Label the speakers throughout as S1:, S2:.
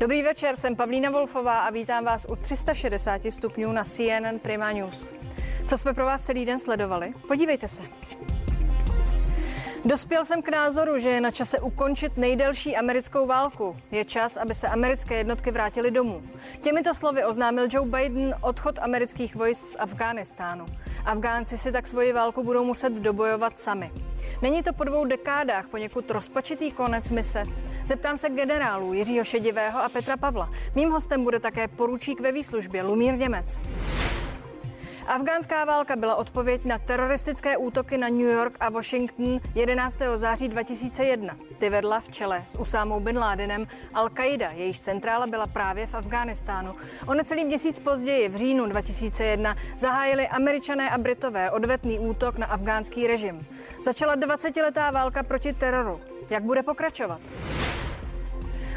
S1: Dobrý večer, jsem Pavlína Wolfová a vítám vás u 360 stupňů na CNN Prima News. Co jsme pro vás celý den sledovali? Podívejte se. Dospěl jsem k názoru, že je na čase ukončit nejdelší americkou válku. Je čas, aby se americké jednotky vrátily domů. Těmito slovy oznámil Joe Biden odchod amerických vojsk z Afghánistánu. Afgánci si tak svoji válku budou muset dobojovat sami. Není to po dvou dekádách poněkud rozpačitý konec mise? Zeptám se generálů Jiřího Šedivého a Petra Pavla. Mým hostem bude také poručík ve výslužbě Lumír Němec. Afgánská válka byla odpověď na teroristické útoky na New York a Washington 11. září 2001. Ty vedla v čele s Usámou bin Ládinem Al-Qaida, jejíž centrála byla právě v Afghánistánu. O necelý měsíc později, v říjnu 2001, zahájili američané a britové odvetný útok na afgánský režim. Začala 20-letá válka proti teroru. Jak bude pokračovat?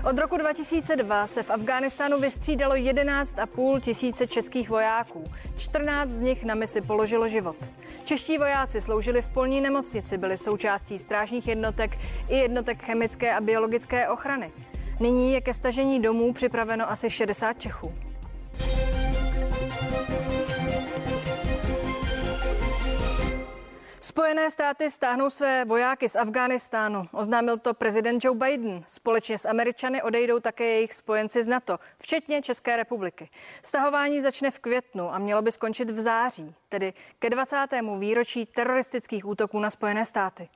S1: Od roku 2002 se v Afghánistánu vystřídalo 11,5 tisíce českých vojáků. 14 z nich na misi položilo život. Čeští vojáci sloužili v polní nemocnici, byli součástí strážních jednotek i jednotek chemické a biologické ochrany. Nyní je ke stažení domů připraveno asi 60 Čechů. Spojené státy stáhnou své vojáky z Afghánistánu. Oznámil to prezident Joe Biden. Společně s Američany odejdou také jejich spojenci z NATO, včetně České republiky. Stahování začne v květnu a mělo by skončit v září, tedy ke 20. výročí teroristických útoků na Spojené státy.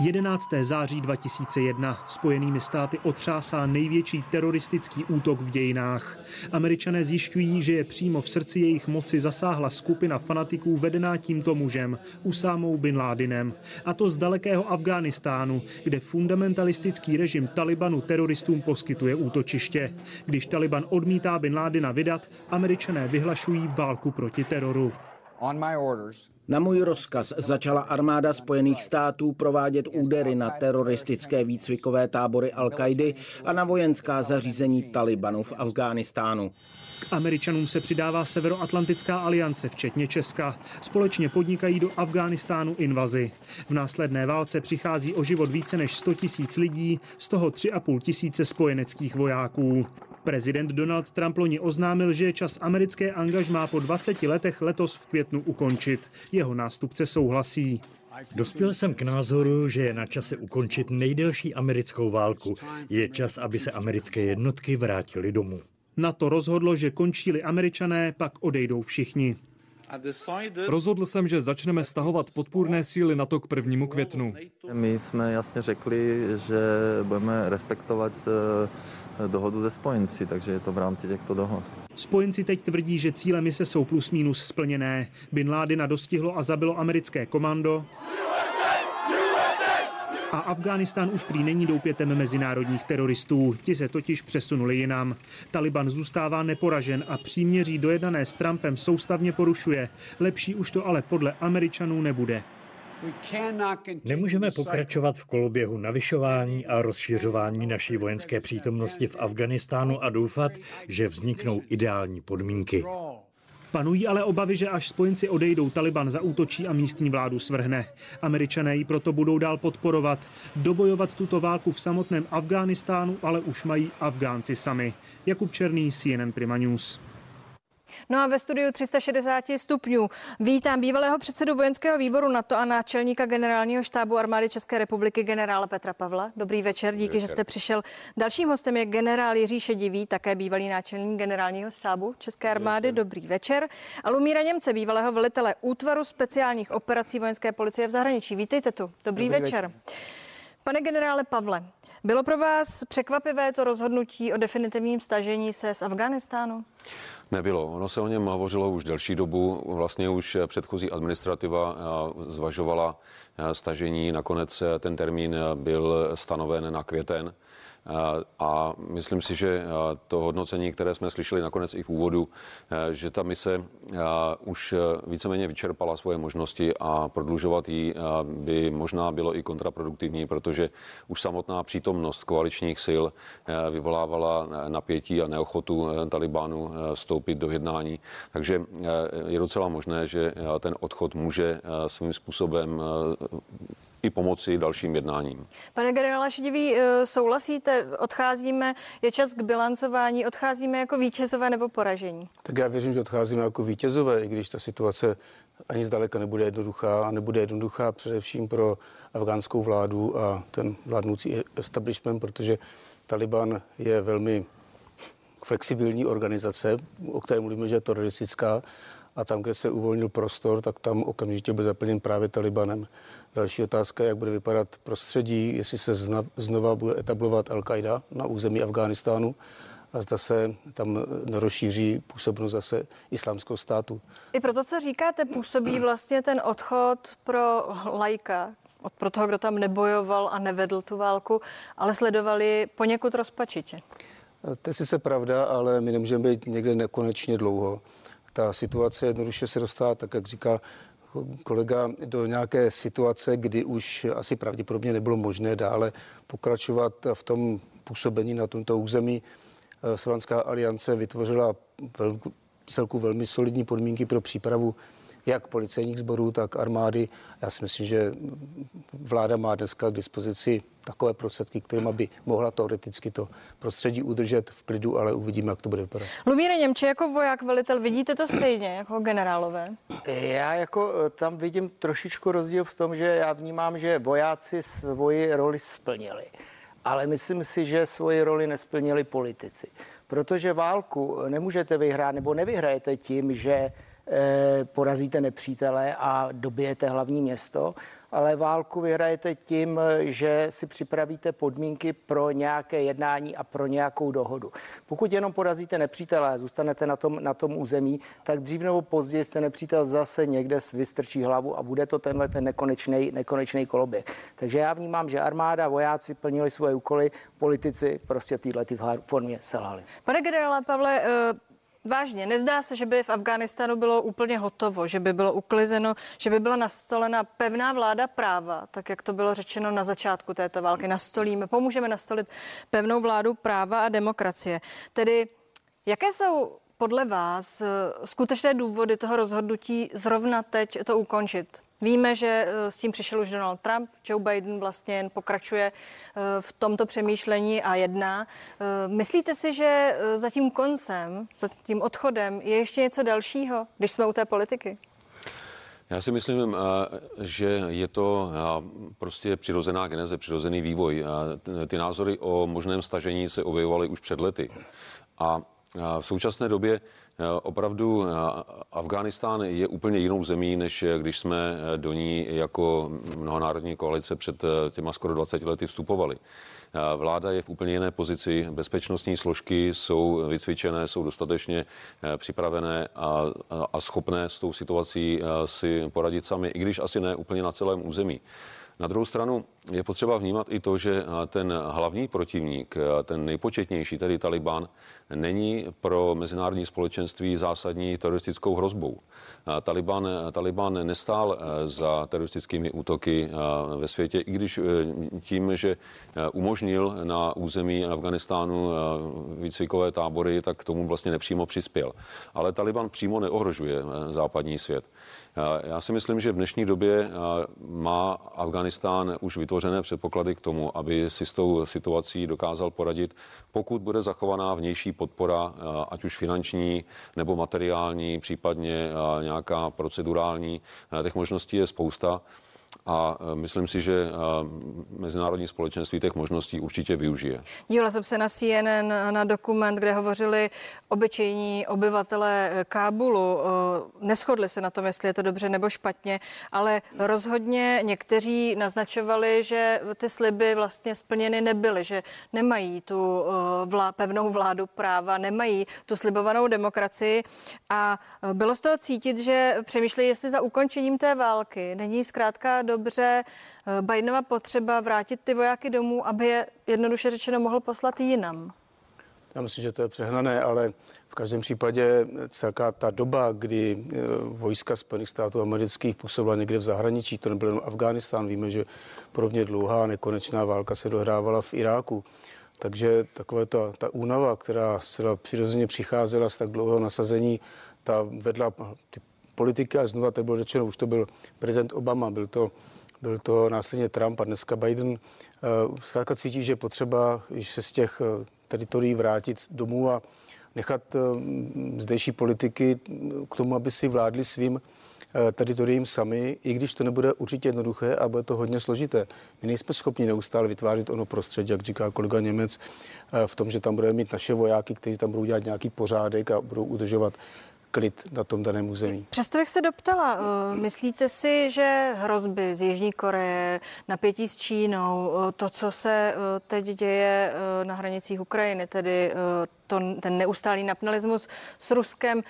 S2: 11. září 2001 Spojenými státy otřásá největší teroristický útok v dějinách. Američané zjišťují, že je přímo v srdci jejich moci zasáhla skupina fanatiků vedená tímto mužem, Usámou bin Ládinem. A to z dalekého Afghánistánu, kde fundamentalistický režim Talibanu teroristům poskytuje útočiště. Když Taliban odmítá bin Ládina vydat, američané vyhlašují válku proti teroru. On my
S3: orders, na můj rozkaz začala armáda Spojených států provádět údery na teroristické výcvikové tábory Al-Kaidy a na vojenská zařízení Talibanu v Afghánistánu.
S2: K Američanům se přidává Severoatlantická aliance, včetně Česka. Společně podnikají do Afghánistánu invazi. V následné válce přichází o život více než 100 tisíc lidí, z toho 3,5 tisíce spojeneckých vojáků. Prezident Donald Trump loni oznámil, že je čas americké angažmá po 20 letech letos v květnu ukončit. Jeho nástupce souhlasí.
S4: Dospěl jsem k názoru, že je na čase ukončit nejdelší americkou válku. Je čas, aby se americké jednotky vrátily domů.
S2: Na to rozhodlo, že končí-li američané, pak odejdou všichni.
S5: Rozhodl jsem, že začneme stahovat podpůrné síly na to k prvnímu květnu.
S6: My jsme jasně řekli, že budeme respektovat eh, dohodu ze spojenci, takže je to v rámci těchto dohod.
S2: Spojenci teď tvrdí, že cíle mise jsou plus minus splněné. Bin Ládina dostihlo a zabilo americké komando. A Afghánistán už prý není doupětem mezinárodních teroristů. Ti se totiž přesunuli jinam. Taliban zůstává neporažen a příměří dojednané s Trumpem soustavně porušuje. Lepší už to ale podle Američanů nebude.
S4: Nemůžeme pokračovat v koloběhu navyšování a rozšiřování naší vojenské přítomnosti v Afganistánu a doufat, že vzniknou ideální podmínky.
S2: Panují ale obavy, že až spojenci odejdou, Taliban zaútočí a místní vládu svrhne. Američané ji proto budou dál podporovat. Dobojovat tuto válku v samotném Afghánistánu ale už mají Afgánci sami. Jakub Černý, CNN Prima News. No a ve studiu 360 stupňů vítám bývalého předsedu vojenského výboru NATO a náčelníka generálního štábu armády České republiky generála Petra Pavla. Dobrý večer, díky, večer. že jste přišel. Dalším hostem je generál Jiří Šedivý, také bývalý náčelník generálního štábu České armády. Večer. Dobrý večer. A Lumíra Němce, bývalého velitele útvaru speciálních operací vojenské policie v zahraničí. Vítejte tu. Dobrý, Dobrý večer. večer. Pane generále Pavle, bylo pro vás překvapivé to rozhodnutí o definitivním stažení se z Afganistánu?
S7: Nebylo. Ono se o něm hovořilo už delší dobu. Vlastně už předchozí administrativa eh, zvažovala eh, stažení. Nakonec eh, ten termín byl stanoven na květen. A myslím si, že to hodnocení, které jsme slyšeli nakonec i v úvodu, že ta mise už víceméně vyčerpala svoje možnosti a prodlužovat ji by možná bylo i kontraproduktivní, protože už samotná přítomnost koaličních sil vyvolávala napětí a neochotu Talibánu vstoupit do jednání. Takže je docela možné, že ten odchod může svým způsobem i pomoci dalším jednáním.
S1: Pane generále Šedivý, eh, souhlasíte, odcházíme, je čas k bilancování, odcházíme jako vítězové nebo poražení?
S8: Tak já věřím, že odcházíme jako vítězové, i když ta situace ani zdaleka nebude jednoduchá a nebude jednoduchá především pro afgánskou vládu a ten vládnoucí establishment, protože Taliban je velmi flexibilní organizace, o které mluvíme, že je teroristická a tam, kde se uvolnil prostor, tak tam okamžitě byl zaplněn právě Talibanem. Další otázka je, jak bude vypadat prostředí, jestli se znova bude etablovat Al-Qaida na území Afghánistánu a zda se tam rozšíří působnost zase islámského státu.
S1: I proto, co říkáte, působí vlastně ten odchod pro lajka, pro toho, kdo tam nebojoval a nevedl tu válku, ale sledovali poněkud rozpačitě.
S8: To je sice pravda, ale my nemůžeme být někde nekonečně dlouho. Ta situace jednoduše se dostává, tak jak říká kolega, do nějaké situace, kdy už asi pravděpodobně nebylo možné dále pokračovat v tom působení na tomto území. Slovanská aliance vytvořila vel, celku velmi solidní podmínky pro přípravu jak policejních sborů, tak armády. Já si myslím, že vláda má dneska k dispozici takové prostředky, kterými by mohla teoreticky to prostředí udržet v klidu, ale uvidíme, jak to bude vypadat.
S1: Lumíre Němče, jako voják, velitel, vidíte to stejně jako generálové?
S9: Já jako eh, tam vidím trošičku rozdíl v tom, že já vnímám, že vojáci svoji roli splnili. Ale myslím si, že svoji roli nesplnili politici. Protože válku nemůžete vyhrát nebo nevyhrajete tím, že porazíte nepřítele a dobijete hlavní město, ale válku vyhrajete tím, že si připravíte podmínky pro nějaké jednání a pro nějakou dohodu. Pokud jenom porazíte nepřítele a zůstanete na tom, na tom území, tak dřív nebo později jste nepřítel zase někde vystrčí hlavu a bude to tenhle ten nekonečný, nekonečný koloběh. Takže já vnímám, že armáda, vojáci plnili svoje úkoly, politici prostě v této formě selhali.
S1: Pane generále Pavle, eh, Vážně, nezdá se, že by v Afghánistánu bylo úplně hotovo, že by bylo uklizeno, že by byla nastolena pevná vláda práva, tak jak to bylo řečeno na začátku této války. Nastolíme, pomůžeme nastolit pevnou vládu práva a demokracie. Tedy jaké jsou podle vás eh, skutečné důvody toho rozhodnutí zrovna teď to ukončit? Víme, že eh, s tím přišel už Donald Trump, Joe Biden vlastně jen pokračuje eh, v tomto přemýšlení a jedná. Eh, myslíte si, že za tím koncem, za tím odchodem je ještě něco dalšího, když jsme u té politiky?
S7: Já si myslím, že je to prostě přirozená geneze, přirozený vývoj. Ty názory o možném stažení se objevovaly už před lety. A v současné době opravdu Afghánistán je úplně jinou zemí, než když jsme do ní jako mnohonárodní koalice před těma skoro 20 lety vstupovali. Vláda je v úplně jiné pozici, bezpečnostní složky jsou vycvičené, jsou dostatečně připravené a, a schopné s tou situací si poradit sami, i když asi ne úplně na celém území. Na druhou stranu je potřeba vnímat i to, že ten hlavní protivník, ten nejpočetnější, tedy Taliban, není pro mezinárodní společenství zásadní teroristickou hrozbou. Taliban, Taliban nestál e, za teroristickými útoky e, ve světě, i když e, tím, že umožnil na území Afganistánu výcvikové tábory, tak tomu vlastně nepřímo přispěl. Ale Taliban přímo neohrožuje západní svět. Já si myslím, že v dnešní době má Afganistán už vytvořené předpoklady k tomu, aby si s tou situací dokázal poradit, pokud bude zachovaná vnější podpora, ať už finanční nebo materiální, případně nějaká procedurální. Těch možností je spousta a e, myslím si, že e, mezinárodní společenství těch možností určitě využije.
S1: Dívala jsem se na CNN na dokument, kde hovořili obyčejní obyvatelé e, Kábulu. Neschodli se na tom, jestli je to dobře nebo špatně, ale rozhodně někteří naznačovali, že ty sliby vlastně splněny nebyly, že nemají tu vlá, pevnou vládu práva, nemají tu slibovanou demokracii a bylo z toho cítit, že přemýšlejí, jestli za ukončením té války není zkrátka dobře eh, Bidenova potřeba vrátit ty vojáky domů, aby je jednoduše řečeno mohl poslat jinam?
S8: Já myslím, že to je přehnané, ale v každém případě celká ta doba, kdy eh, vojska Spojených států amerických působila někde v zahraničí, to nebyl jen Afghánistán, víme, že podobně dlouhá nekonečná válka se dohrávala v Iráku. Takže takové ta, ta únava, která se přirozeně přicházela z tak dlouhého nasazení, ta vedla ty politika, a znova to bylo řečeno, už to byl prezident Obama, byl to byl to následně Trump a dneska Biden. Zkrátka cítí, že je potřeba již se z těch teritorií vrátit domů a nechat zdejší politiky k tomu, aby si vládli svým Eh, teritoriím sami, i když to nebude určitě jednoduché a bude to hodně složité. My nejsme schopni neustále vytvářet ono prostředí, jak říká kolega Němec, eh, v tom, že tam budeme mít naše vojáky, kteří tam budou dělat nějaký pořádek a budou udržovat klid na tom daném území.
S1: Přesto bych se doptala, eh, myslíte si, že hrozby z Jižní Koreje, napětí s Čínou, to, co se teď děje na hranicích Ukrajiny, tedy to, ten neustálý nacionalismus s Ruskem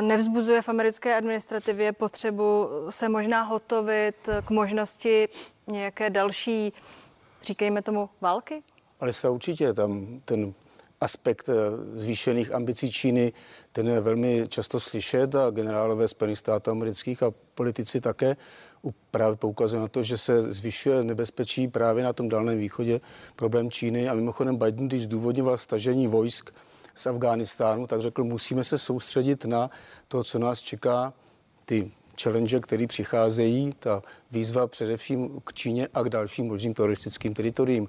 S1: nevzbuzuje v americké administrativě potřebu se možná hotovit k možnosti nějaké další, říkejme tomu, války?
S8: Ale se určitě tam ten aspekt eh, zvýšených ambicí Číny, ten je velmi často slyšet a generálové Spojených států amerických a politici také právě poukazují na to, že se zvyšuje nebezpečí právě na tom Dálném východě problém Číny a mimochodem Biden, když zdůvodňoval stažení vojsk z Afghánistánu, tak řekl, musíme se soustředit na to, co nás čeká, ty challenge, které přicházejí, ta výzva především k Číně a k dalším možným teroristickým teritoriím.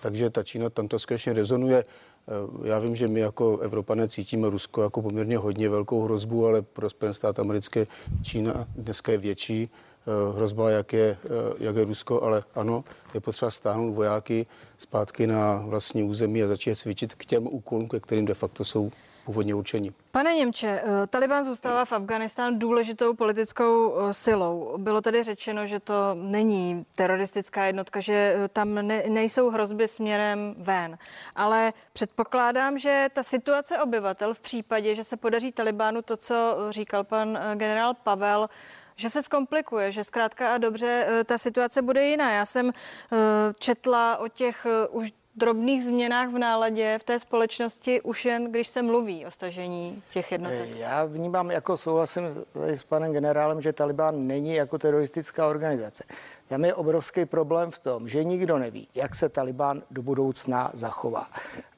S8: Takže ta Čína tam to skutečně rezonuje. Eh, já vím, že my jako Evropané cítíme Rusko jako poměrně hodně velkou hrozbu, ale pro Spojené státy americké Čína dneska je větší eh, hrozba, jak je, eh, jak je Rusko, ale ano, je potřeba stáhnout vojáky zpátky na vlastní území a začít cvičit k těm úkolům, ke kterým de facto jsou původně určení.
S1: Pane Němče, eh, Taliban zůstává v Afganistánu důležitou politickou eh, silou. Bylo tedy řečeno, že to není teroristická jednotka, že eh, tam ne, nejsou hrozby směrem ven. Ale předpokládám, že ta situace obyvatel v případě, že se podaří Talibánu to, co říkal pan generál Pavel, že se zkomplikuje, že zkrátka a dobře ta situace bude jiná. Já jsem četla o těch už drobných změnách v náladě v té společnosti už jen, když se mluví o stažení těch jednotek?
S9: Já vnímám, jako souhlasím s panem generálem, že Taliban není jako teroristická organizace. Tam je obrovský problém v tom, že nikdo neví, jak se Taliban do budoucna zachová.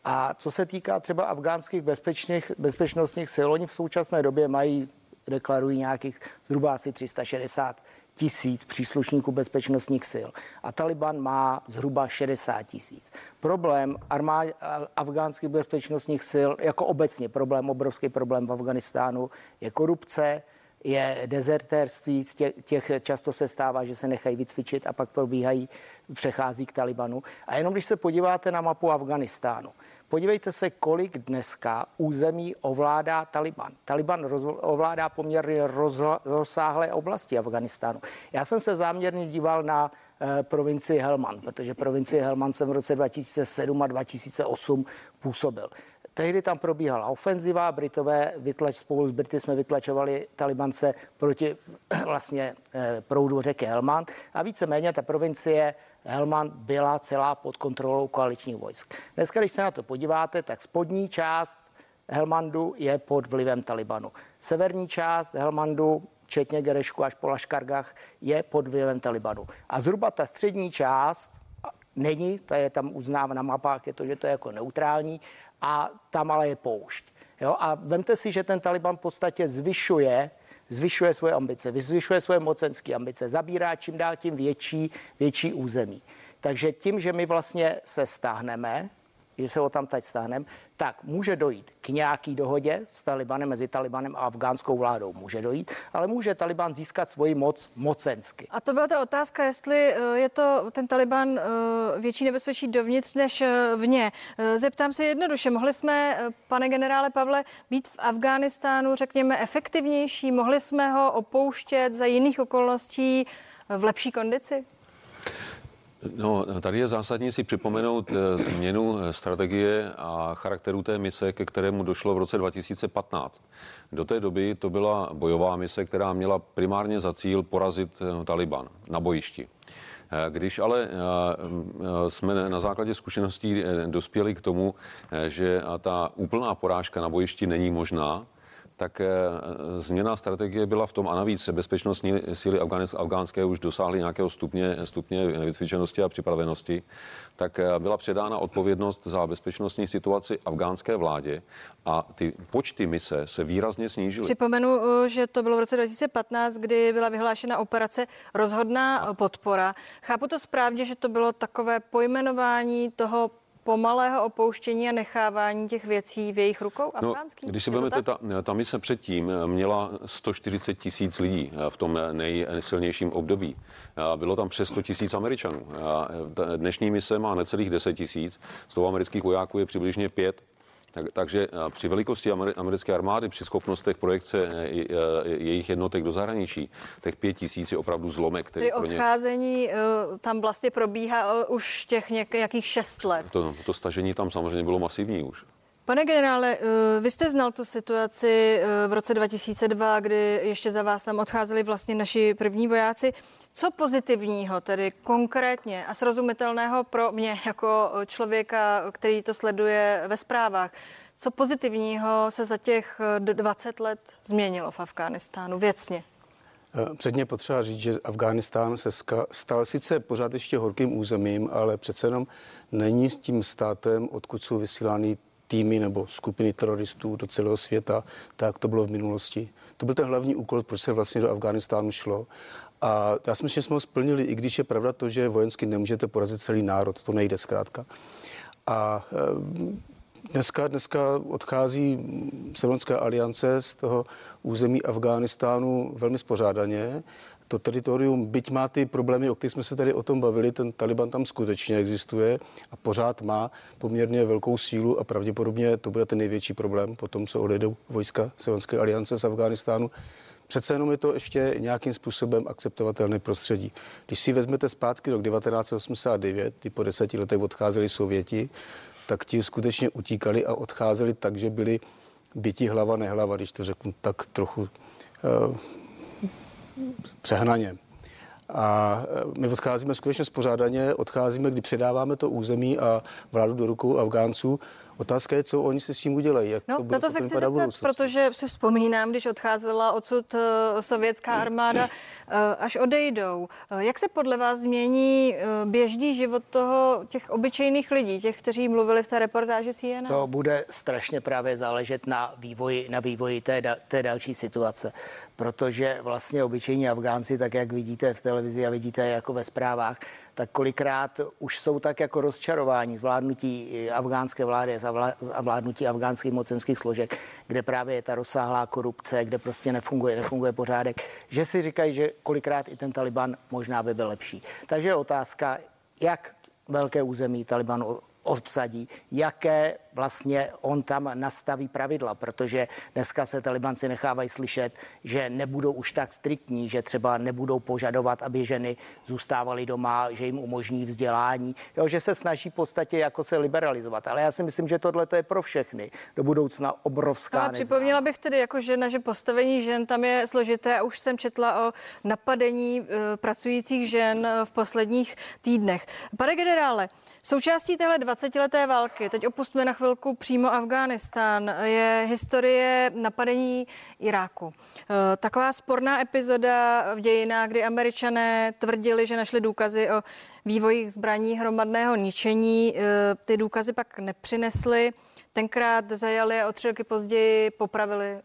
S9: A co se týká třeba afgánských bezpečných, bezpečnostních sil, oni v současné době mají, deklarují nějakých zhruba asi 360 tisíc příslušníků bezpečnostních sil a Taliban má zhruba 60 tisíc. Problém armád, afgánských bezpečnostních sil, jako obecně problém, obrovský problém v Afganistánu, je korupce, je dezertérství, těch, těch často se stává, že se nechají vycvičit a pak probíhají, přechází k Talibanu. A jenom když se podíváte na mapu Afganistánu, Podívejte se, kolik dneska území ovládá Taliban. Taliban roz, ovládá poměrně roz, rozsáhlé oblasti Afganistánu. Já jsem se záměrně díval na eh, provincii Helmand, protože provincii Helmand jsem v roce 2007 a 2008 působil. Tehdy tam probíhala ofenziva, Britové vytlač, spolu s Brity jsme vytlačovali Talibance proti vlastně eh, proudu řeky Helmand a víceméně ta provincie Helmand byla celá pod kontrolou koaličních vojsk. Dneska, když se na to podíváte, tak spodní část Helmandu je pod vlivem Talibanu. Severní část Helmandu, včetně Gerešku až po Laškargách, je pod vlivem Talibanu. A zhruba ta střední část není, ta je tam uznávána na mapách, je to, že to je jako neutrální, a tam ale je poušť. Jo? A vemte si, že ten Taliban v podstatě zvyšuje zvyšuje svoje ambice, zvyšuje svoje mocenské ambice, zabírá čím dál tím větší, větší území. Takže tím, že my vlastně se stáhneme, že se ho tam teď stáhneme, tak může dojít k nějaký dohodě s Talibanem, mezi Talibanem a afgánskou vládou. Může dojít, ale může Taliban získat svoji moc mocensky.
S1: A to byla ta otázka, jestli eh, je to ten Taliban eh, větší nebezpečí dovnitř než eh, vně. Zeptám se jednoduše, mohli jsme, pane generále Pavle, být v Afghánistánu, řekněme, efektivnější? Mohli jsme ho opouštět za jiných okolností v lepší kondici?
S7: No, tady je zásadní si připomenout eh, změnu eh, strategie a charakteru té mise, ke kterému došlo v roce 2015. Do té doby to byla bojová mise, která měla primárně za cíl porazit eh, Taliban na bojišti. Když ale jsme na základě zkušeností dospěli k tomu, že ta úplná porážka na bojišti není možná, tak eh, změna strategie byla v tom a navíc bezpečnostní síly afgánské už dosáhly nějakého stupně, stupně vycvičenosti a připravenosti, tak eh, byla předána odpovědnost za bezpečnostní situaci afgánské vládě a ty počty mise se výrazně snížily.
S1: Připomenu, eh, že to bylo v roce 2015, kdy byla vyhlášena operace Rozhodná podpora. Chápu to správně, že to bylo takové pojmenování toho pomalého opouštění a nechávání těch věcí v jejich rukou
S7: no, Když si vezmete, ta, ta mise předtím měla 140 tisíc lidí v tom nejsilnějším období. Bylo tam přes 100 tisíc Američanů. Dnešní mise má necelých 10 tisíc, z toho amerických vojáků je přibližně 5 tak, takže eh, při velikosti americké armády, při schopnostech projekce eh, eh, jejich jednotek do zahraničí, těch pět tisíc je opravdu zlomek.
S1: Který Tedy odcházení ně... tam vlastně probíhá už těch nějakých šest let.
S7: To, to stažení tam samozřejmě bylo masivní už.
S1: Pane generále, eh, vy jste znal tu situaci eh, v roce 2002, kdy ještě za vás tam odcházeli vlastně naši první vojáci. Co pozitivního, tedy konkrétně a srozumitelného pro mě jako člověka, který to sleduje ve zprávách, co pozitivního se za těch 20 let změnilo v Afghánistánu věcně?
S8: Eh, předně potřeba říct, že Afghánistán se stal sice pořád ještě horkým územím, ale přece jenom není s tím státem, odkud jsou vysílány týmy nebo skupiny teroristů do celého světa, tak to bylo v minulosti. To byl ten hlavní úkol, proč se vlastně do Afghánistánu šlo. A já si myslím, že jsme ho splnili, i když je pravda to, že vojensky nemůžete porazit celý národ, to nejde zkrátka. A eh, dneska, dneska odchází Sevenská aliance z toho území Afghánistánu velmi spořádaně to teritorium, byť má ty problémy, o kterých jsme se tady o tom bavili, ten Taliban tam skutečně existuje a pořád má poměrně velkou sílu a pravděpodobně to bude ten největší problém po tom, co odejdou vojska Sevenské aliance z Afghánistánu. Přece jenom je to ještě nějakým způsobem akceptovatelné prostředí. Když si vezmete zpátky rok 1989, kdy po deseti letech odcházeli Sověti, tak ti skutečně utíkali a odcházeli tak, že byli byti hlava nehlava, když to řeknu tak trochu uh, přehnaně. A e, my odcházíme skutečně spořádaně, odcházíme, kdy předáváme to území a vládu do rukou Afgánců Otázka je, co oni se s tím udělají. Jak
S1: no, to na to se chci zeptat, protože si vzpomínám, když odcházela odsud uh, sovětská armáda, uh, až odejdou. Uh, jak se podle vás změní běžný život toho, těch obyčejných lidí, těch, kteří mluvili v té reportáži CNN?
S9: To bude strašně právě záležet na vývoji, na vývoji té, té další situace, protože vlastně obyčejní Afgánci, tak jak vidíte v televizi a vidíte jako ve zprávách, tak kolikrát už jsou tak jako rozčarování zvládnutí afgánské vlády a vládnutí afgánských mocenských složek, kde právě je ta rozsáhlá korupce, kde prostě nefunguje, nefunguje pořádek, že si říkají, že kolikrát i ten Taliban možná by byl lepší. Takže je otázka, jak velké území Taliban obsadí, jaké vlastně on tam nastaví pravidla, protože dneska se talibanci nechávají slyšet, že nebudou už tak striktní, že třeba nebudou požadovat, aby ženy zůstávaly doma, že jim umožní vzdělání, jo, že se snaží v podstatě jako se liberalizovat. Ale já si myslím, že tohle to je pro všechny do budoucna obrovská.
S1: Ale připomněla bych tedy jako žena, že postavení žen tam je složité a už jsem četla o napadení e, pracujících žen v posledních týdnech. Pane generále, součástí téhle 20-leté války, teď opustíme na chvíli chvilku přímo Afghánistán. Je historie napadení Iráku. Eh, taková sporná epizoda v dějinách, kdy američané tvrdili, že našli důkazy o vývoji zbraní hromadného ničení. Eh, ty důkazy pak nepřinesly. Tenkrát zajali a o tři roky později popravili eh,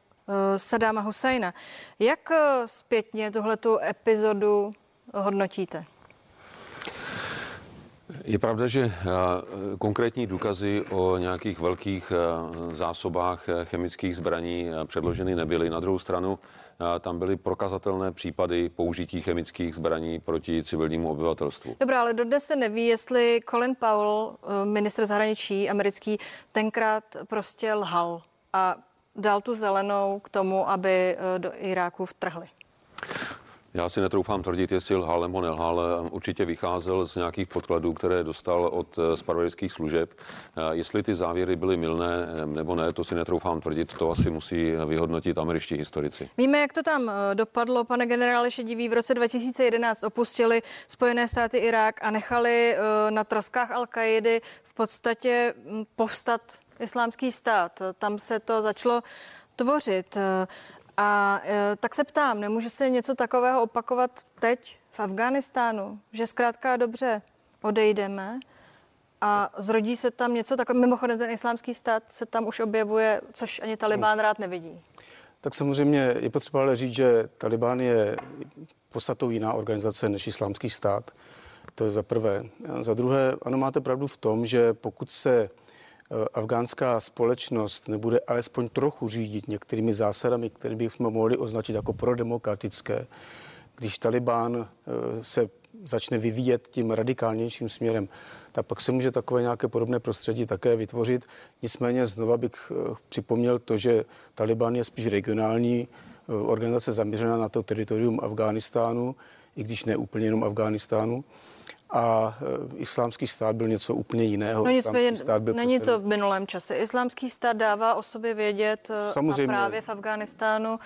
S1: Sadáma Husajna. Jak zpětně tuhletu epizodu hodnotíte?
S7: Je pravda, že eh, konkrétní důkazy o nějakých velkých eh, zásobách eh, chemických zbraní předloženy nebyly. Na druhou stranu tam byly prokazatelné případy použití chemických zbraní proti civilnímu obyvatelstvu.
S1: Dobrá, ale dodnes se neví, jestli Colin Powell, ministr zahraničí americký, tenkrát prostě lhal a dal tu zelenou k tomu, aby do Iráku vtrhli.
S7: Já si netroufám tvrdit, jestli lhal nebo nelhal, určitě vycházel z nějakých podkladů, které dostal od spravodajských služeb. Jestli ty závěry byly milné nebo ne, to si netroufám tvrdit, to asi musí vyhodnotit američtí historici.
S1: Víme, jak to tam eh, dopadlo. Pane generále Šediví, v roce 2011 opustili Spojené státy Irák a nechali eh, na troskách al v podstatě hm, povstat islámský stát. Tam se to začalo tvořit. A tak se ptám, nemůže se něco takového opakovat teď v Afghánistánu, že zkrátka dobře odejdeme a zrodí se tam něco takového. Mimochodem ten islámský stát se tam už objevuje, což ani Talibán rád nevidí.
S8: Tak samozřejmě je potřeba ale říct, že Talibán je podstatou jiná organizace než islámský stát. To je za prvé. Za druhé, ano, máte pravdu v tom, že pokud se e, afgánská společnost nebude alespoň trochu řídit některými zásadami, které bychom mohli označit jako prodemokratické, když Talibán e, se začne vyvíjet tím radikálnějším směrem, tak pak se může takové nějaké podobné prostředí také vytvořit. Nicméně znova bych eh, připomněl to, že Taliban je spíš regionální eh, organizace zaměřená na to teritorium Afghánistánu, i když ne úplně jenom Afghánistánu a e, islámský stát byl něco úplně jiného.
S1: No nicméně, není to v minulém čase. Islámský stát dává o sobě vědět e, Samozřejmě. a právě v Afghánistánu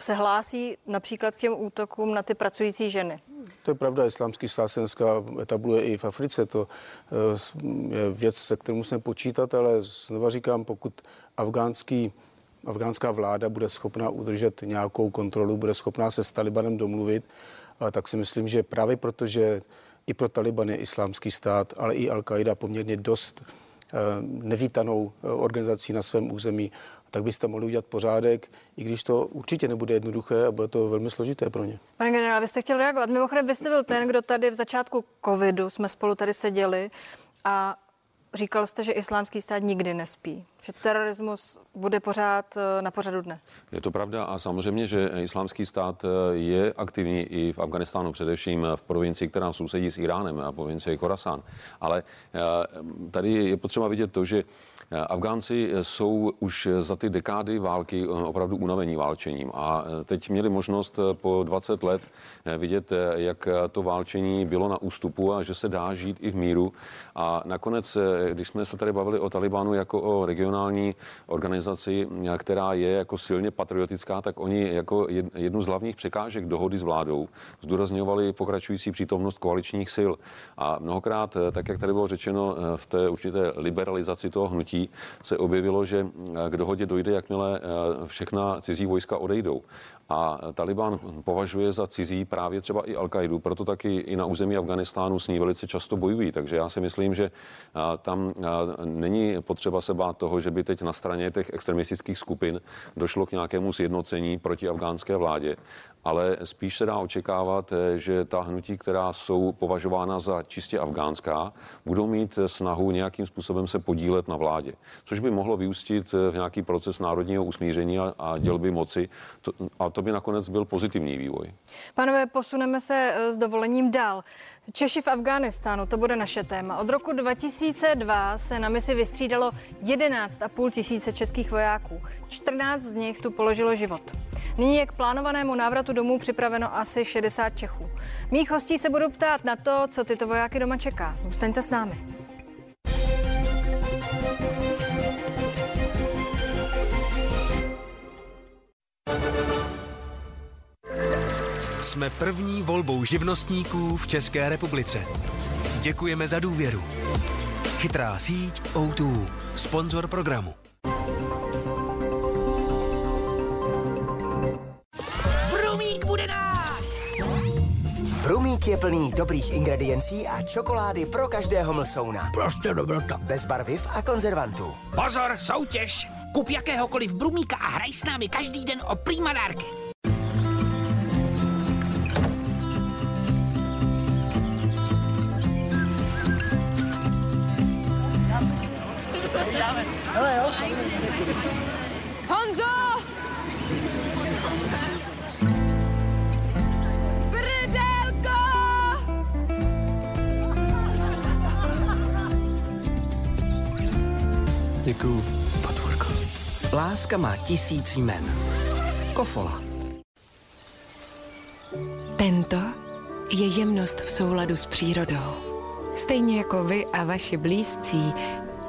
S1: se hlásí například k těm útokům na ty pracující ženy.
S8: To je pravda, islámský stát se dneska etabluje i v Africe. To e, je věc, se kterou musíme počítat, ale znova říkám, pokud afgánský afgánská vláda bude schopná udržet nějakou kontrolu, bude schopná se s Talibanem domluvit, tak si myslím, že právě protože i pro Taliban je islámský stát, ale i Al-Qaida poměrně dost eh, nevítanou eh, organizací na svém území, tak byste mohli udělat pořádek, i když to určitě nebude jednoduché a bude to velmi složité pro ně.
S1: Pane generál, vy jste chtěl reagovat. Mimochodem, vy jste byl ten, kdo tady v začátku covidu, jsme spolu tady seděli a Říkal jste, že islámský stát nikdy nespí, že terorismus bude pořád eh, na pořadu dne.
S7: Je to pravda a samozřejmě, že islámský stát eh, je aktivní i v Afganistánu, především v provincii, která sousedí s Iránem a provincii Khorasan. Ale eh, tady je potřeba vidět to, že Afgánci jsou už za ty dekády války opravdu unavení válčením a teď měli možnost po 20 let vidět, jak to válčení bylo na ústupu a že se dá žít i v míru a nakonec když jsme se tady bavili o Talibánu jako o regionální organizaci, která je jako silně patriotická, tak oni jako jednu z hlavních překážek dohody s vládou zdůrazňovali pokračující přítomnost koaličních sil. A mnohokrát, tak jak tady bylo řečeno, v té určité liberalizaci toho hnutí se objevilo, že k dohodě dojde, jakmile všechna cizí vojska odejdou. A Taliban považuje za cizí právě třeba i Al-Qaidu, proto taky i na území Afganistánu s ní velice často bojují. Takže já si myslím, že tam není potřeba se bát toho, že by teď na straně těch extremistických skupin došlo k nějakému sjednocení proti afgánské vládě ale spíš se dá očekávat, eh, že ta hnutí, která jsou považována za čistě afgánská, budou mít snahu nějakým způsobem se podílet na vládě, což by mohlo vyústit eh, v nějaký proces národního usmíření a, dělby moci. A to by nakonec byl pozitivní vývoj.
S1: Panové, posuneme se eh, s dovolením dál. Češi v Afghánistánu, to bude naše téma. Od roku 2002 se na misi vystřídalo 11,5 tisíce českých vojáků. 14 z nich tu položilo život. Nyní je k plánovanému návratu domů připraveno asi 60 Čechů. Mých hostí se budu ptát na to, co tyto vojáky doma čeká. Zůstaňte s námi.
S10: Jsme první volbou živnostníků v České republice. Děkujeme za důvěru. Chytrá síť O2, sponzor programu.
S11: Brumík je plný dobrých ingrediencí a čokolády pro každého mlsouna.
S12: Prostě dobrota.
S11: Bez barviv a konzervantů.
S12: Pozor, soutěž! Kup jakéhokoliv brumíka a hraj s námi každý den o prýma dárky.
S13: Honzo!
S11: Děkuju. Potvorko. Láska má tisíc jmen. Kofola.
S14: Tento je jemnost v souladu s přírodou. Stejně jako vy a vaši blízcí,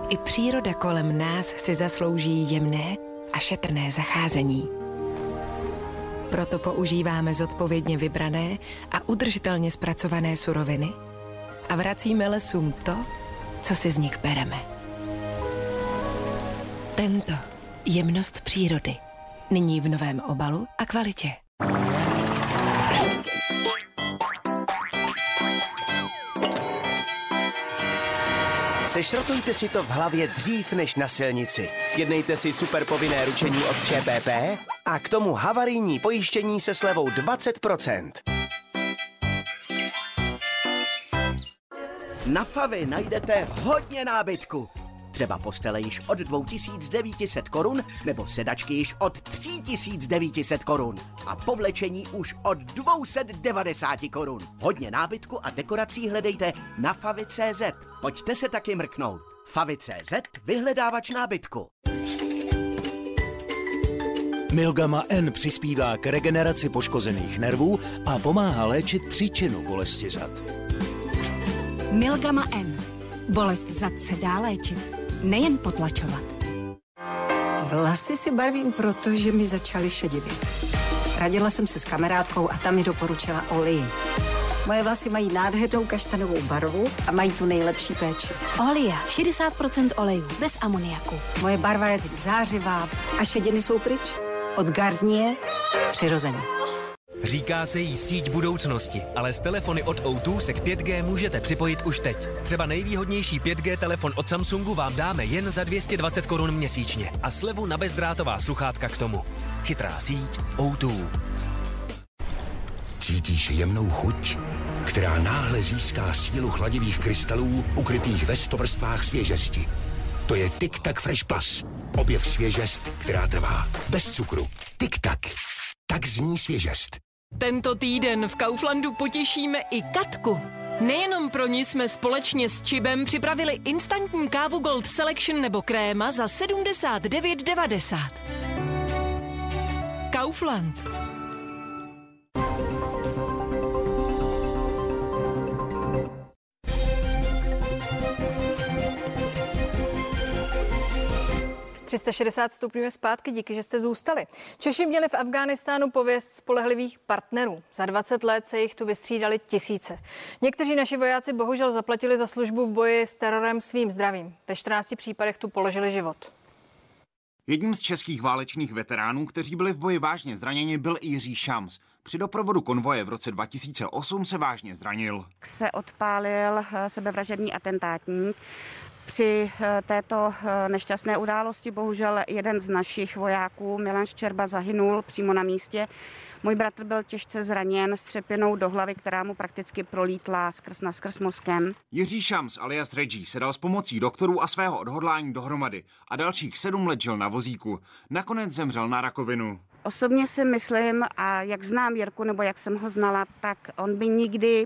S14: i příroda kolem nás si zaslouží jemné a šetrné zacházení. Proto používáme zodpovědně vybrané a udržitelně zpracované suroviny a vracíme lesům to, co si z nich bereme. Tento jemnost přírody. Nyní v novém obalu a kvalitě.
S11: Sešrotujte si to v hlavě dřív než na silnici. Sjednejte si super povinné ručení od ČPP a k tomu havarijní pojištění se slevou 20%. Na Favy najdete hodně nábytku. Třeba postele již od 2900 korun nebo sedačky již od 3900 korun a povlečení už od 290 korun. Hodně nábytku a dekorací hledejte na favy.cz. Pojďte se taky mrknout. Favy.cz vyhledávač nábytku.
S13: Milgama N přispívá k regeneraci poškozených nervů a pomáhá léčit příčinu bolesti zad.
S15: Milgama N. Bolest zad se dá léčit, nejen potlačovat.
S16: Vlasy si barvím proto, že mi začaly šedivit. Radila jsem se s kamarádkou a ta mi doporučila olej. Moje vlasy mají nádhernou kaštanovou barvu a mají tu nejlepší péči.
S15: Olia, 60% olejů, bez amoniaku.
S16: Moje barva je teď zářivá a šediny jsou pryč. Od Gardnie přirozeně.
S10: Říká se jí síť budoucnosti, ale s telefony od O2 se k 5G můžete připojit už teď. Třeba nejvýhodnější 5G telefon od Samsungu vám dáme jen za 220 korun měsíčně a slevu na bezdrátová sluchátka k tomu. Chytrá síť O2.
S17: Cítíš jemnou chuť, která náhle získá sílu chladivých krystalů ukrytých ve stovrstvách svěžesti. To je Tic Tac Fresh Plus. Objev svěžest, která trvá. Bez cukru. Tic Tac. Tak zní svěžest.
S18: Tento týden v Kauflandu potěšíme i Katku. Nejenom pro ní jsme společně s Čibem připravili instantní kávu Gold Selection nebo kréma za 79,90. Kaufland.
S1: ...360 stupňů je zpátky, díky, že jste zůstali. Češi měli v Afghánistánu pověst spolehlivých partnerů. Za 20 let se jich tu vystřídali tisíce. Někteří naši vojáci bohužel zaplatili za službu v boji s terorem svým zdravím. Ve 14 případech tu položili život.
S19: Jedním z českých válečných veteránů, kteří byli v boji vážně zraněni, byl i Jiří Šams. Při doprovodu konvoje v roce 2008 se vážně zranil.
S20: Se odpálil sebevražedný atentátník. Při eh, této eh, nešťastné události bohužel jeden z našich vojáků, Milan Ščerba, zahynul přímo na místě. Můj bratr byl těžce zraněn střepinou do hlavy, která mu prakticky prolítla skrz na skrz mozkem.
S19: Jiří Šams alias Reggie se dal s pomocí doktorů a svého odhodlání dohromady a dalších sedm let žil na vozíku. Nakonec zemřel na rakovinu.
S20: Osobně si myslím, a jak znám Jirku, nebo jak jsem ho znala, tak on by nikdy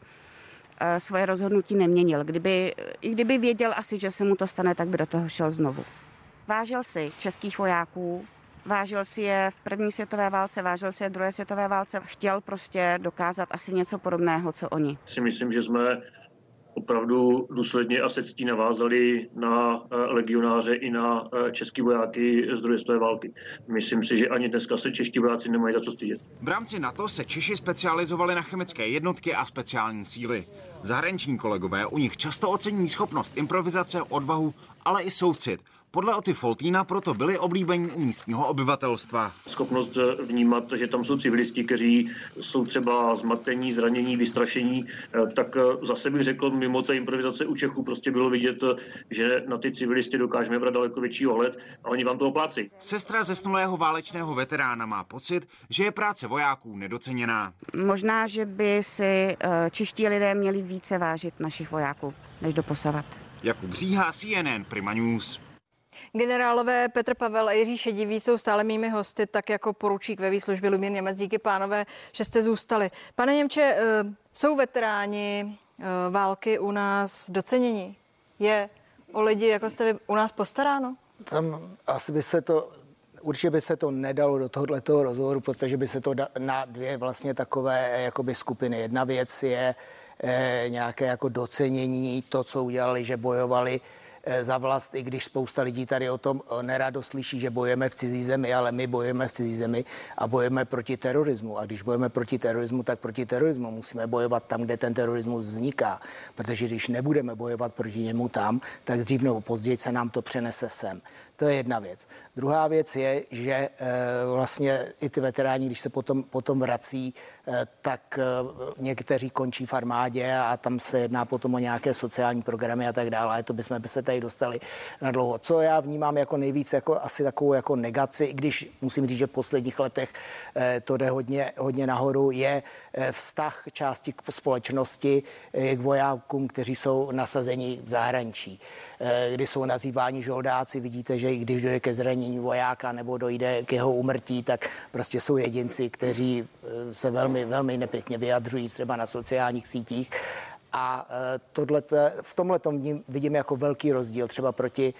S20: svoje rozhodnutí neměnil. Kdyby, I kdyby věděl asi, že se mu to stane, tak by do toho šel znovu. Vážil si českých vojáků, vážil si je v první světové válce, vážil si je v druhé světové válce. Chtěl prostě dokázat asi něco podobného, co oni.
S21: Si myslím, že jsme opravdu důsledně a se ctí navázali na eh, legionáře i na eh, český vojáky z druhé světové války. Myslím si, že ani dneska se čeští vojáci nemají za co stydět.
S19: V rámci NATO se Češi specializovali na chemické jednotky a speciální síly. Zahraniční kolegové u nich často ocení schopnost improvizace, odvahu, ale i soucit. Podle Oty Foltína proto byli oblíbení u místního obyvatelstva.
S21: Schopnost eh, vnímat, že tam jsou civilisti, kteří jsou třeba zmatení, zranění, vystrašení, eh, tak eh, zase bych řekl, mimo té improvizace u Čechů prostě bylo vidět, že na ty civilisty dokážeme brát daleko větší ohled a oni vám to oplácí.
S19: Sestra zesnulého válečného veterána má pocit, že je práce vojáků nedoceněná.
S20: Možná, že by si čeští lidé měli více vážit našich vojáků, než doposavat.
S19: Jakub Říha, CNN Prima News.
S1: Generálové Petr Pavel a Jiří Šedivý jsou stále mými hosty, tak jako poručík ve výslužbě Lumír Němec. Díky pánové, že jste zůstali. Pane Němče, eh, jsou veteráni eh, války u nás docenění? Je o lidi, jako jste vy, u nás postaráno?
S9: Tam asi by se to Určitě by se to nedalo do tohoto rozhovoru, protože by se to na dvě vlastně takové jakoby skupiny. Jedna věc je eh, nějaké jako docenění, to, co udělali, že bojovali za vlast, i když spousta lidí tady o tom nerado slyší, že bojujeme v cizí zemi, ale my bojujeme v cizí zemi a bojujeme proti terorismu. A když bojujeme proti terorismu, tak proti terorismu musíme bojovat tam, kde ten terorismus vzniká. Protože když nebudeme bojovat proti němu tam, tak dřív nebo později se nám to přenese sem. To je jedna věc. Druhá věc je, že e, vlastně i ty veteráni, když se potom, potom vrací, e, tak e, někteří končí v armádě a tam se jedná potom o nějaké sociální programy a tak dále. To bychom by se tady dostali na dlouho. Co já vnímám jako nejvíc, jako asi takovou jako negaci, i když musím říct, že v posledních letech to jde hodně, hodně nahoru, je e, vztah části k společnosti e, k vojákům, kteří jsou nasazeni v zahraničí. Eh, kdy jsou nazýváni žoldáci. Vidíte, že i když dojde ke zranění vojáka nebo dojde k jeho umrtí, tak prostě jsou jedinci, kteří eh, se velmi, velmi nepěkně vyjadřují třeba na sociálních sítích. A eh, tohle, v tomhle vidím jako velký rozdíl třeba proti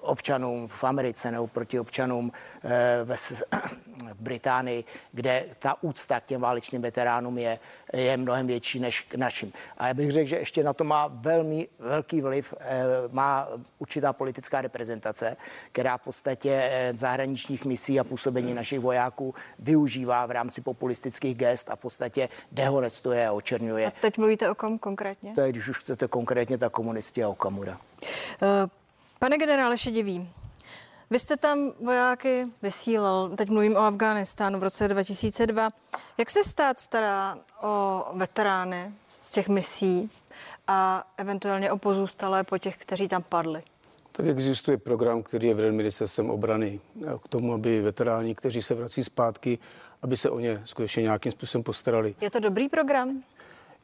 S9: občanům v Americe nebo proti občanům eh, ve, v Británii, kde ta úcta k těm válečným veteránům je, je mnohem větší než k našim. A já bych řekl, že ještě na to má velmi velký vliv, eh, má určitá politická reprezentace, která v podstatě eh, zahraničních misí a působení našich vojáků využívá v rámci populistických gest a v podstatě dehonestuje a očerňuje. A
S1: teď mluvíte o kom konkrétně?
S9: To je, když už chcete konkrétně, tak komunisti a Okamura.
S1: Pane generále Šedivý, vy jste tam vojáky vysílal, teď mluvím o Afghánistánu v roce 2002. Jak se stát stará o veterány z těch misí a eventuálně o pozůstalé po těch, kteří tam padli?
S8: Tak existuje program, který je veden ministerstvem obrany k tomu, aby veteráni, kteří se vrací zpátky, aby se o ně skutečně nějakým způsobem postarali.
S1: Je to dobrý program?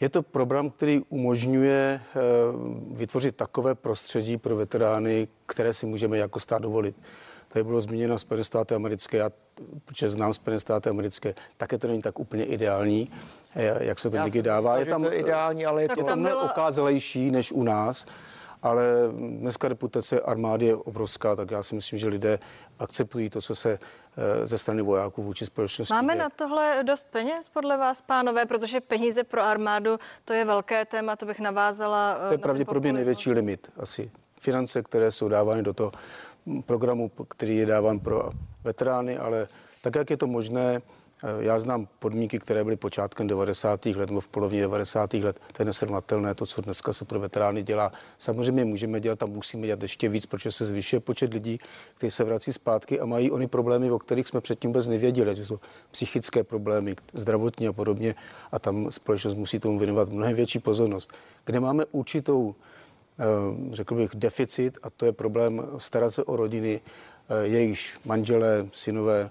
S8: Je to program, který umožňuje eh, vytvořit takové prostředí pro veterány, které si můžeme jako stát dovolit. Tady bylo zmíněno Spojené státy americké, já protože znám Spojené státy americké, také to není tak úplně ideální, eh, jak se to někdy dává.
S9: Je tam to ideální, ale je
S8: to, je tam bylo... okázalejší než u nás ale dneska reputace armády je obrovská, tak já si myslím, že lidé akceptují to, co se eh, ze strany vojáků vůči společnosti.
S1: Máme na tohle dost peněz podle vás, pánové, protože peníze pro armádu, to je velké téma, to bych navázala.
S8: Eh, to je pravděpodobně největší limit asi. Finance, které jsou dávány do toho programu, který je dáván pro veterány, ale tak, jak je to možné, já znám podmínky, které byly počátkem 90. let nebo v polovině 90. let. To je nesrovnatelné, to, co dneska se pro veterány dělá. Samozřejmě můžeme dělat a musíme dělat ještě víc, protože se zvyšuje počet lidí, kteří se vrací zpátky a mají oni problémy, o kterých jsme předtím vůbec nevěděli, že jsou psychické problémy, zdravotní a podobně. A tam společnost musí tomu věnovat mnohem větší pozornost. Kde máme určitou, eh, řekl bych, deficit, a to je problém starat se o rodiny, eh, jejichž manželé, synové, Eh,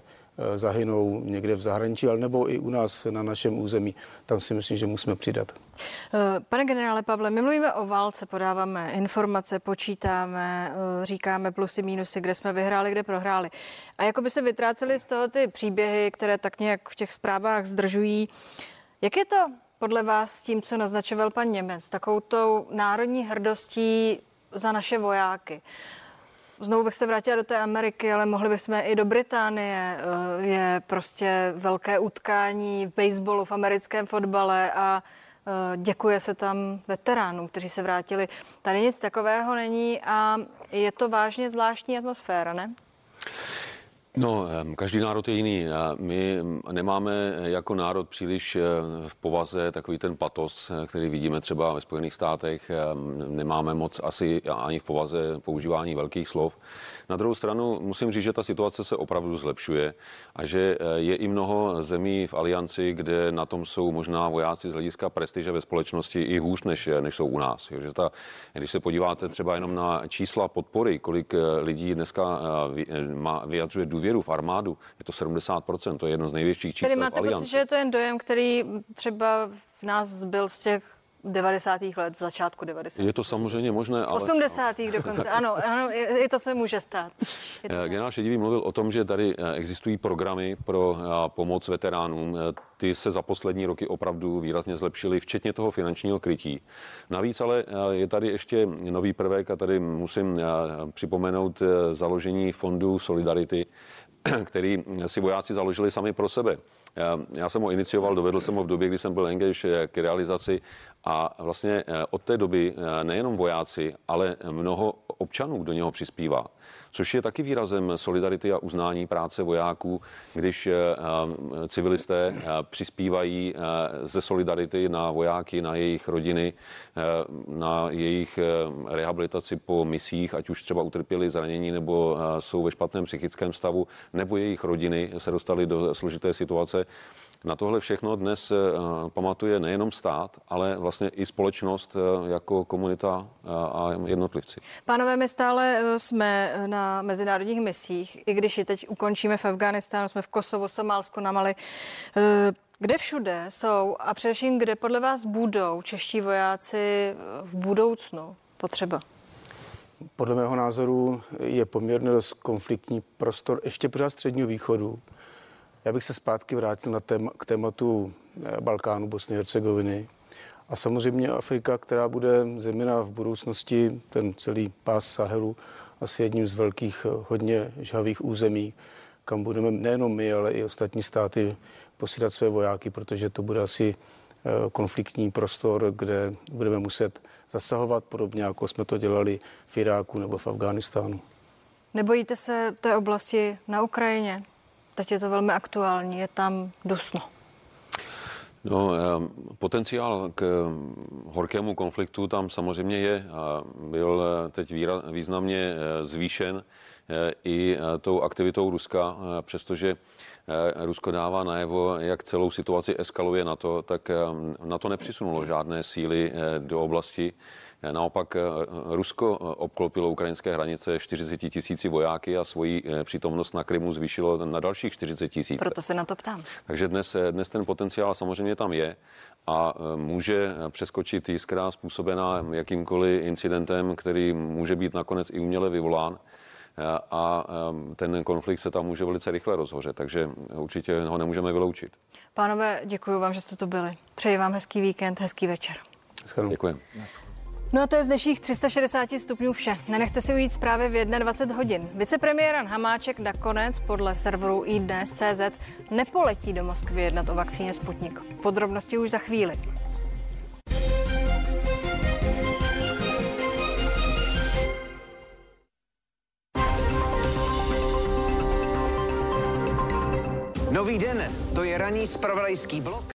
S8: zahynou někde v zahraničí, ale nebo i u nás na našem území. Tam si myslím, že musíme přidat.
S1: Eh, pane generále Pavle, my mluvíme o válce, podáváme informace, počítáme, eh, říkáme plusy, mínusy, kde jsme vyhráli, kde prohráli. A jako by se vytrácely z toho ty příběhy, které tak nějak v těch zprávách zdržují. Jak je to podle vás s tím, co naznačoval pan Němec, takovou národní hrdostí za naše vojáky? Znovu bych se vrátila do té Ameriky, ale mohli bychom i do Británie. Eh, je prostě velké utkání v baseballu, v americkém fotbale a eh, děkuje se tam veteránům, kteří se vrátili. Tady nic takového není a je to vážně zvláštní atmosféra, ne?
S7: No, každý národ je jiný. My nemáme jako národ příliš eh, v povaze takový ten patos, eh, který vidíme třeba ve Spojených státech. Nemáme moc asi ani v povaze používání velkých slov. Na druhou stranu musím říct, že ta situace se opravdu zlepšuje a že eh, je i mnoho zemí v alianci, kde na tom jsou možná vojáci z hlediska prestiže ve společnosti i hůř, než, než jsou u nás. že ta, když se podíváte třeba jenom na čísla podpory, kolik lidí dneska vyjadřuje důvěru v armádu, je to 70%, to je jedno z největších čísel
S1: Tedy máte v pocit, že je to jen dojem, který třeba v nás zbyl z těch 90. let, začátku 90.
S7: Je to samozřejmě možné, ale...
S1: 80. dokonce, ano, ano, i to se může stát.
S7: Eh, generál Šedivý mluvil o tom, že tady eh, existují programy pro eh, pomoc veteránům. Ty se za poslední roky opravdu výrazně zlepšily, včetně toho finančního krytí. Navíc ale je tady ještě nový prvek a tady musím připomenout založení fondu Solidarity, který si vojáci založili sami pro sebe. Já, jsem ho inicioval, dovedl jsem ho v době, kdy jsem byl engage k realizaci. A vlastně od té doby nejenom vojáci, ale mnoho občanů do něho přispívá což je taky výrazem solidarity a uznání práce vojáků, když civilisté přispívají ze solidarity na vojáky, na jejich rodiny, na jejich rehabilitaci po misích, ať už třeba utrpěli zranění nebo jsou ve špatném psychickém stavu, nebo jejich rodiny se dostali do složité situace. Na tohle všechno dnes eh, pamatuje nejenom stát, ale vlastně i společnost eh, jako komunita eh, a jednotlivci.
S1: Pánové, my stále jsme na mezinárodních misích, i když ji teď ukončíme v Afganistánu, jsme v Kosovu, Somálsku, na Mali. Kde všude jsou a především kde podle vás budou čeští vojáci v budoucnu potřeba?
S8: Podle mého názoru je poměrně dost konfliktní prostor ještě pořád středního východu. Já bych se zpátky vrátil na tém, k tématu eh, Balkánu, Bosny, Hercegoviny. A samozřejmě Afrika, která bude zejména v budoucnosti, ten celý pás Sahelu, asi jedním z velkých eh, hodně žhavých území, kam budeme nejenom my, ale i ostatní státy posílat své vojáky, protože to bude asi eh, konfliktní prostor, kde budeme muset zasahovat podobně, jako jsme to dělali v Iráku nebo v Afghánistánu.
S1: Nebojíte se té oblasti na Ukrajině? Teď je to velmi aktuální, je tam dusno.
S7: No, potenciál k horkému konfliktu tam samozřejmě je a byl teď významně eh, zvýšen eh, i eh, tou aktivitou Ruska, přestože Rusko dává najevo, jak celou situaci eskaluje na to, tak na to nepřisunulo žádné síly do oblasti Naopak eh, Rusko eh, obklopilo ukrajinské hranice 40 tisíci vojáky a svoji eh, přítomnost na Krymu zvýšilo na dalších 40 tisíc.
S1: Proto se na to ptám.
S7: Takže dnes, dnes ten potenciál samozřejmě tam je a může přeskočit jiskra způsobená jakýmkoliv incidentem, který může být nakonec i uměle vyvolán a ten konflikt se tam může velice rychle rozhořet, takže určitě ho nemůžeme vyloučit.
S1: Pánové, děkuji vám, že jste tu byli. Přeji vám hezký víkend, hezký večer.
S7: Děkuji.
S1: No a to je z dnešních 360 stupňů vše. Nenechte si ujít zprávy v 21 hodin. Vicepremiér Jan Hamáček nakonec podle serveru iDnes.cz nepoletí do Moskvy jednat o vakcíně Sputnik. Podrobnosti už za chvíli.
S22: Nový den, to je ranní spravodajský blok.